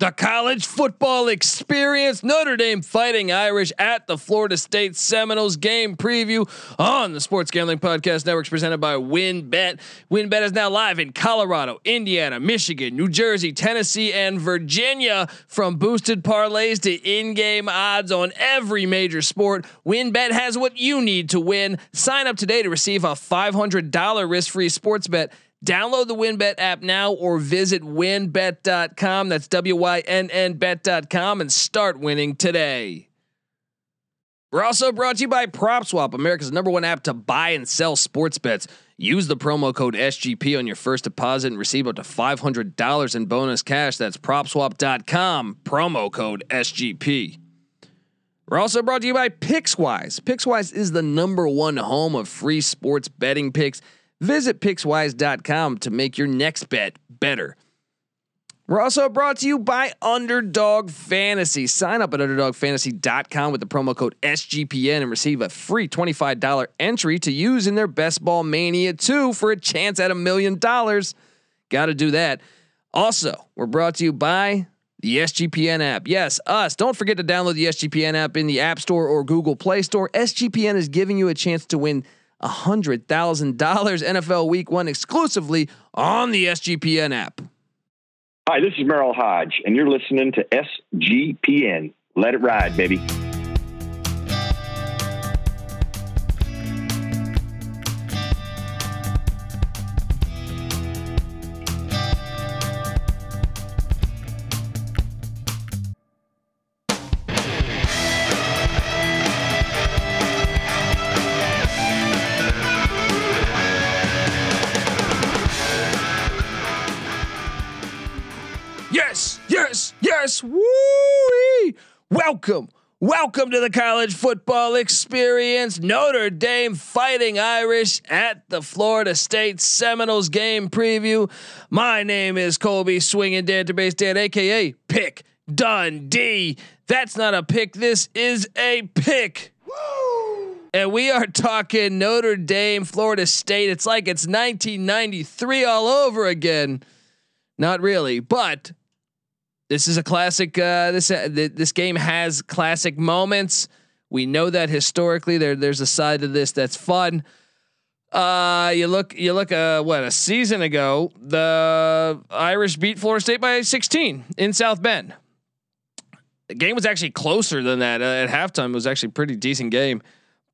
The college football experience. Notre Dame fighting Irish at the Florida State Seminoles game preview on the Sports Gambling Podcast Networks presented by WynnBet. WynnBet is now live in Colorado, Indiana, Michigan, New Jersey, Tennessee, and Virginia. From boosted parlays to in-game odds on every major sport, WynnBet has what you need to win. Sign up today to receive a $500 risk-free sports bet Download the WynnBet app now or visit wynnbet.com. That's W Y N N bet.com and start winning today. We're also brought to you by PropSwap, America's number one app to buy and sell sports bets. Use the promo code SGP on your first deposit and receive up to $500 in bonus cash. That's propswap.com, promo code SGP. We're also brought to you by PicksWise. PicksWise is the number one home of free sports betting picks. Visit Pickswise.com to make your next bet better. We're also brought to you by Underdog Fantasy. Sign up at UnderdogFantasy.com with the promo code SGPN and receive a free $25 entry to use in their Best Ball Mania 2 for a chance at a million dollars. Got to do that. Also, we're brought to you by the SGPN app. Yes, us. Don't forget to download the SGPN app in the App Store or Google Play Store. SGPN is giving you a chance to win – $100,000 NFL Week 1 exclusively on the SGPN app. Hi, this is Merril Hoge, and you're listening to SGPN. Let it ride, baby. Welcome, welcome to the college football experience. Notre Dame fighting Irish at the Florida State Seminoles game preview. My name is Colby Swinging Database Dan, aka Pick Dundee. That's not a pick. This is a pick. Woo! And we are talking Notre Dame, Florida State. It's like it's 1993 all over again. Not really, but this is a classic. Uh, this uh, th- this game has classic moments. We know that historically there there's a side to this that's fun. Uh, you look you look uh what a season ago the Irish beat Florida State by 16 in South Bend. The game was actually closer than that uh, at halftime. It was actually a pretty decent game,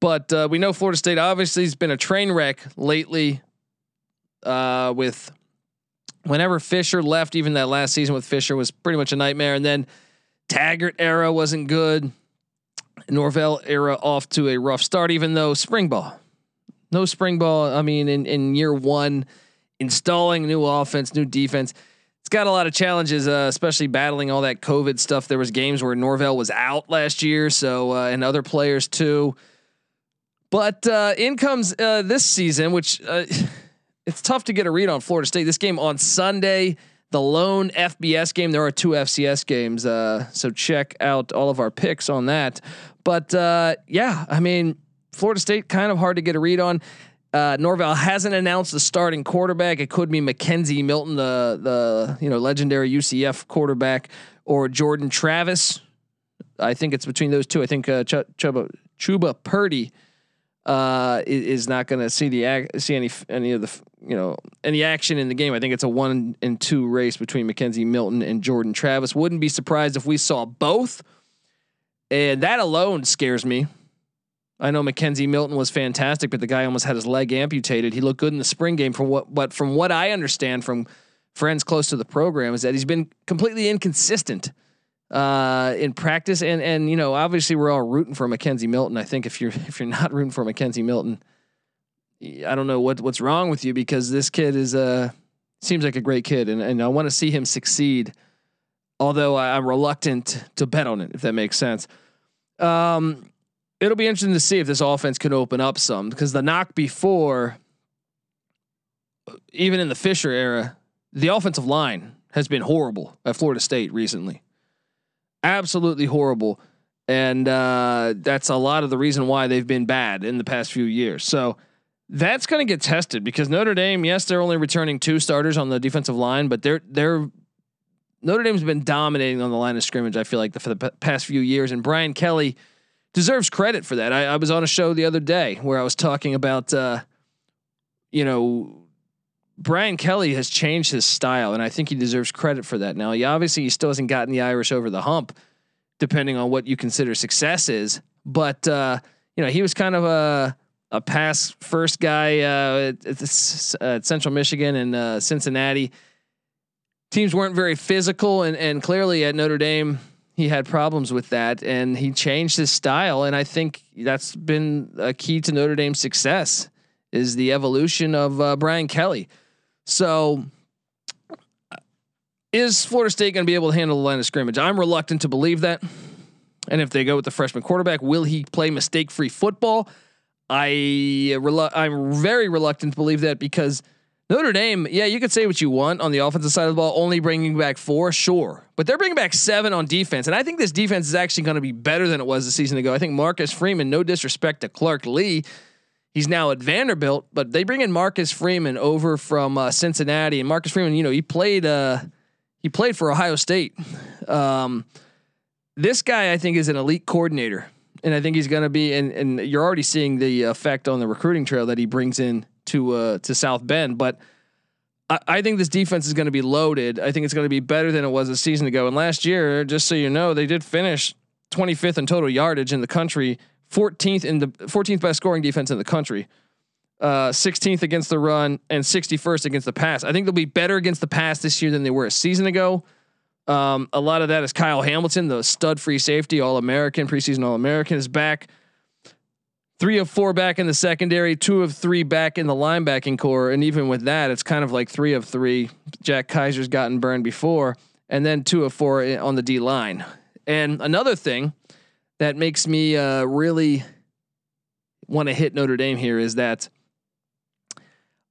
but uh, we know Florida State obviously has been a train wreck lately. Uh, with whenever Fisher left, even that last season with Fisher was pretty much a nightmare. And then Taggart era wasn't good. Norvell era off to a rough start, even though spring ball, no spring ball. I mean, in, in year one, installing new offense, new defense. It's got a lot of challenges, uh, especially battling all that COVID stuff. There was games where Norvell was out last year, so uh, and other players too. But uh, in comes uh, this season, which uh, it's tough to get a read on Florida State. This game on Sunday, the lone FBS game. There are two FCS games, uh, so check out all of our picks on that. But uh, yeah, I mean, Florida State kind of hard to get a read on. Uh, Norvell hasn't announced the starting quarterback. It could be McKenzie Milton, the the you know legendary UCF quarterback, or Jordan Travis. I think it's between those two. I think uh, Ch- Chubba Chubba Purdy uh, is, not going to see the see any any of the you know any action in the game. I think it's a one and two race between McKenzie Milton and Jordan Travis. Wouldn't be surprised if we saw both, and that alone scares me. I know McKenzie Milton was fantastic, but the guy almost had his leg amputated. He looked good in the spring game. From what, but from what I understand from friends close to the program, is that he's been completely inconsistent uh, in practice. And and you know, obviously, we're all rooting for McKenzie Milton. I think if you're if you're not rooting for McKenzie Milton, I don't know what what's wrong with you because this kid is uh seems like a great kid, and and I want to see him succeed. Although I'm reluctant to bet on it, if that makes sense. Um, it'll be interesting to see if this offense can open up some because the knock before, even in the Fisher era, the offensive line has been horrible at Florida State recently absolutely horrible. And uh, that's a lot of the reason why they've been bad in the past few years. So that's going to get tested because Notre Dame, yes, they're only returning two starters on the defensive line, but they're they're Notre Dame's been dominating on the line of scrimmage. I feel like the, for the p- past few years, and Brian Kelly deserves credit for that. I, I, was on a show the other day where I was talking about, uh, you know, Brian Kelly has changed his style, and I think he deserves credit for that. Now, he obviously he still hasn't gotten the Irish over the hump, depending on what you consider success is. But uh, you know, he was kind of a a pass first guy uh, at, at, Central Michigan and uh, Cincinnati. Teams weren't very physical, and and clearly at Notre Dame he had problems with that, and he changed his style. And I think that's been a key to Notre Dame's success is the evolution of uh, Brian Kelly. So. Is Florida State going to be able to handle the line of scrimmage? I'm reluctant to believe that. And if they go with the freshman quarterback, will he play mistake-free football? I relu- I'm very reluctant to believe that because Notre Dame, yeah, you could say what you want on the offensive side of the ball, only bringing back four, sure, but they're bringing back seven on defense, and I think this defense is actually going to be better than it was a season ago. I think Marcus Freeman, no disrespect to Clark Lea, he's now at Vanderbilt, but they bring in Marcus Freeman over from uh, Cincinnati, and Marcus Freeman, you know, he played uh, he played for Ohio State. Um, this guy, I think, is an elite coordinator and I think he's going to be. And and you're already seeing the effect on the recruiting trail that he brings in to uh, to South Bend. But I, I think this defense is going to be loaded. I think it's going to be better than it was a season ago. And last year, just so you know, they did finish 25th in total yardage in the country, 14th in the 14th best scoring defense in the country. Uh, 16th against the run and 61st against the pass. I think they'll be better against the pass this year than they were a season ago. Um, a lot of that is Kyle Hamilton, the stud free safety, All American, preseason All American, is back. Three of four back in the secondary, two of three back in the linebacking core, and even with that, it's kind of like three of three. Jack Kiser's gotten burned before, and then two of four on the D line. And another thing that makes me uh, really want to hit Notre Dame here is that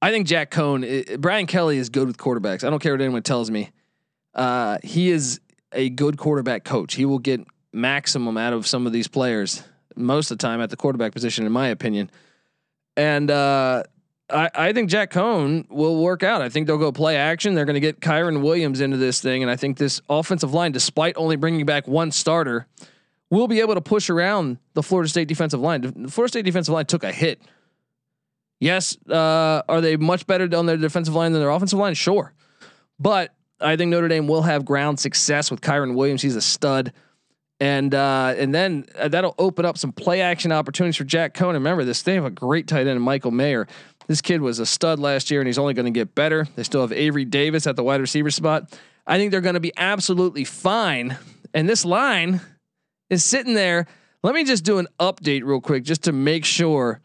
I think Jack Coan, Brian Kelly is good with quarterbacks. I don't care what anyone tells me. Uh, he is a good quarterback coach. He will get maximum out of some of these players most of the time at the quarterback position, in my opinion. And uh, I, I think Jack Coan will work out. I think they'll go play action. They're going to get Kyren Williams into this thing, and I think this offensive line, despite only bringing back one starter, will be able to push around the Florida State defensive line. The Florida State defensive line took a hit. Yes, uh, are they much better on their defensive line than their offensive line? Sure, but I think Notre Dame will have ground success with Kyren Williams. He's a stud. And uh, and then uh, that'll open up some play action opportunities for Jack Coan. Remember this, they have a great tight end, Michael Mayer. This kid was a stud last year, and he's only going to get better. They still have Avery Davis at the wide receiver spot. I think they're going to be absolutely fine. And this line is sitting there. Let me just do an update real quick, just to make sure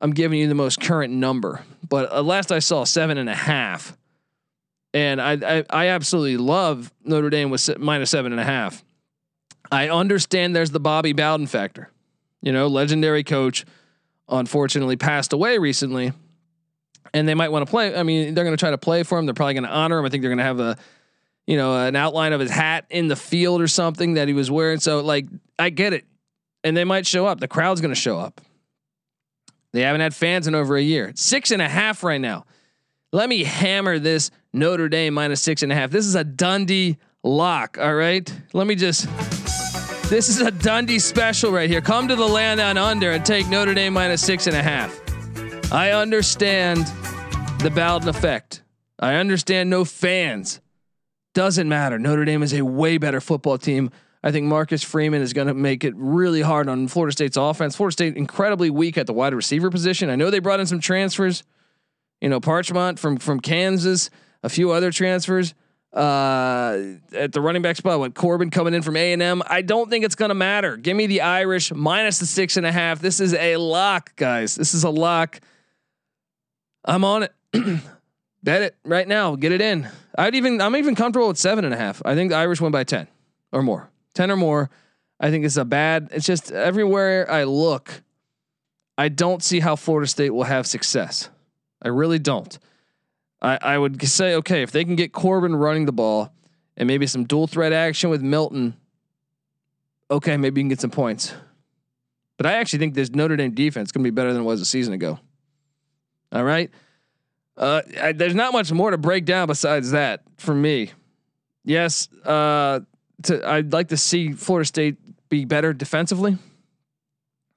I'm giving you the most current number. But uh, last I saw, seven and a half and I, I, I absolutely love Notre Dame with minus seven and a half. I understand there's the Bobby Bowden factor, you know, legendary coach, unfortunately passed away recently, and they might want to play. I mean, they're going to try to play for him. They're probably going to honor him. I think they're going to have a, you know, an outline of his hat in the field or something that he was wearing. So like, I get it, and they might show up. The crowd's going to show up. They haven't had fans in over a year. Six and a half right now. Let me hammer this Notre Dame minus six and a half. This is a Dundee lock. All right. Let me just. This is a Dundee special right here. Come to the land on under and take Notre Dame minus six and a half. I understand the Bowden effect. I understand no fans. Doesn't matter. Notre Dame is a way better football team. I think Marcus Freeman is going to make it really hard on Florida State's offense. Florida State incredibly weak at the wide receiver position. I know they brought in some transfers. You know, Parchment from from Kansas a few other transfers uh, at the running back spot. With Corbin coming in from A and M, I don't think it's going to matter. Give me the Irish minus the six and a half. This is a lock, guys. This is a lock. I'm on it. Bet it right now. Get it in. I'd even. I'm even comfortable with seven and a half. I think the Irish win by ten or more. Ten or more. I think it's a bad. It's just everywhere I look, I don't see how Florida State will have success. I really don't. I, I would say, okay, if they can get Corbin running the ball and maybe some dual threat action with Milton, okay, maybe you can get some points. But I actually think this Notre Dame defense is going to be better than it was a season ago. All right. Uh, I, there's not much more to break down besides that for me. yes, uh, to, I'd like to see Florida State be better defensively.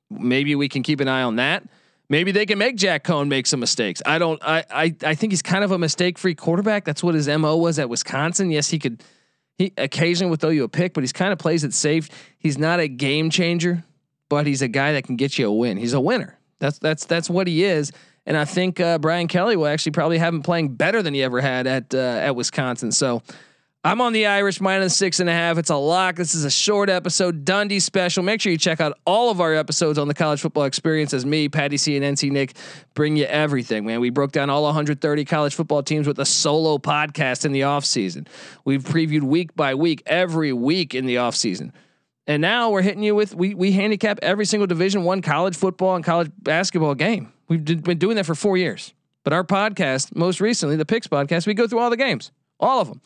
Maybe we can keep an eye on that. Maybe they can make Jack Coan make some mistakes. I don't. I I, I think he's kind of a mistake-free quarterback. That's what his mo was at Wisconsin. Yes, he could. He occasionally would throw you a pick, but he's kind of plays it safe. He's not a game changer, but he's a guy that can get you a win. He's a winner. That's that's that's what he is. And I think uh, Brian Kelly will actually probably have him playing better than he ever had at uh, at Wisconsin. So I'm on the Irish minus six and a half. It's a lock. This is a short episode, Dundee special. Make sure you check out all of our episodes on the college football experience as me, Patty C, and NC Nick bring you everything, man. We broke down all 130 college football teams with a solo podcast in the offseason. We've previewed week by week, every week in the offseason. And now we're hitting you with we we handicap every single division one college football and college basketball game. We've been doing that for four years. But our podcast, most recently, the Picks podcast, we go through all the games, all of them.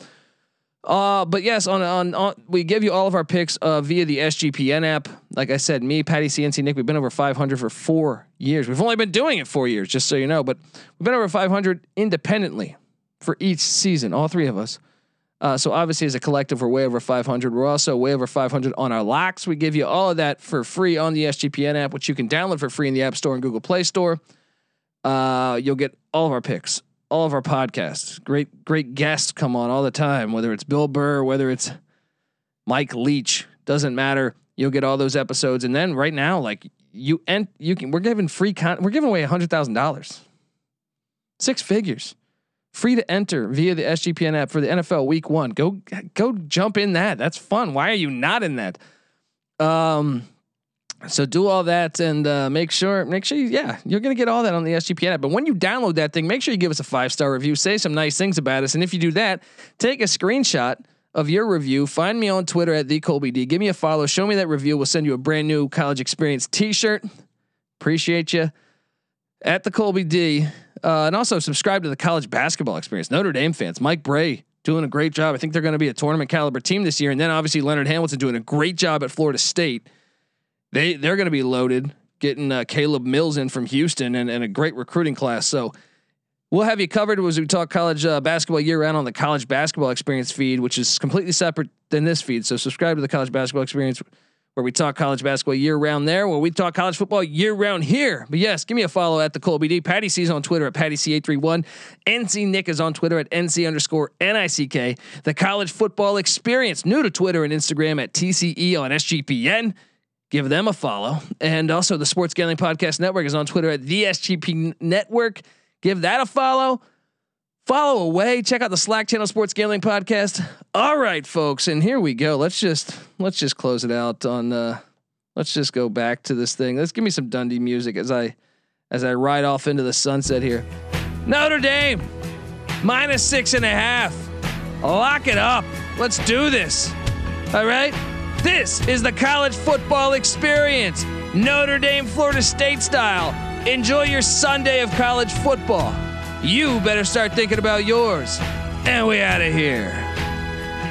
Uh, but yes, on, on, on we give you all of our picks uh, via the SGPN app. Like I said, me, Patty, CNC, Nick, we've been over 500 for four years. We've only been doing it four years, just so you know. But we've been over 500 independently for each season, all three of us. Uh, so obviously, as a collective, we're way over 500. We're also way over 500 on our locks. We give you all of that for free on the SGPN app, which you can download for free in the App Store and Google Play Store. Uh, you'll get all of our picks all of our podcasts. Great, great guests come on all the time, whether it's Bill Burr, whether it's Mike Leach, doesn't matter. You'll get all those episodes. And then right now, like you and you can, we're giving free con, we're giving away a hundred thousand dollars, six figures, free to enter via the SGPN app for the NFL Week One. Go, go jump in that. That's fun. Why are you not in that? Um, so do all that and uh, make sure, make sure, you, yeah, you're gonna get all that on the SGPN app. But when you download that thing, make sure you give us a five star review, say some nice things about us, and if you do that, take a screenshot of your review. Find me on Twitter at the Colby D. Give me a follow. Show me that review. We'll send you a brand new college experience T-shirt. Appreciate you at the Colby D. Uh, and also subscribe to the college basketball experience. Notre Dame fans, Mike Brey doing a great job. I think they're going to be a tournament caliber team this year. And then obviously Leonard Hamilton doing a great job at Florida State. They they're going to be loaded, getting uh, Caleb Mills in from Houston and, and a great recruiting class. So we'll have you covered as we talk college uh, basketball year round on the college basketball experience feed, which is completely separate than this feed. So subscribe to the college basketball experience where we talk college basketball year round there, where we talk college football year round here. But yes, give me a follow at the Colby D. Patty C is on Twitter at Patty C831. NC Nick is on Twitter at NC underscore NICK. The college football experience, new to Twitter and Instagram at TCE on SGPN give them a follow. And also the Sports Gambling Podcast Network is on Twitter at the SGP Network. Give that a follow. Follow away. Check out the Slack channel Sports Gambling Podcast. All right, folks, and here we go. Let's just let's just close it out on uh let's just go back to this thing. Let's give me some Dundee music as I as I ride off into the sunset here. Notre Dame minus six and a half. Lock it up. Let's do this. All right. This is the college football experience, Notre Dame, Florida State style. Enjoy your Sunday of college football. You better start thinking about yours. And we out of here.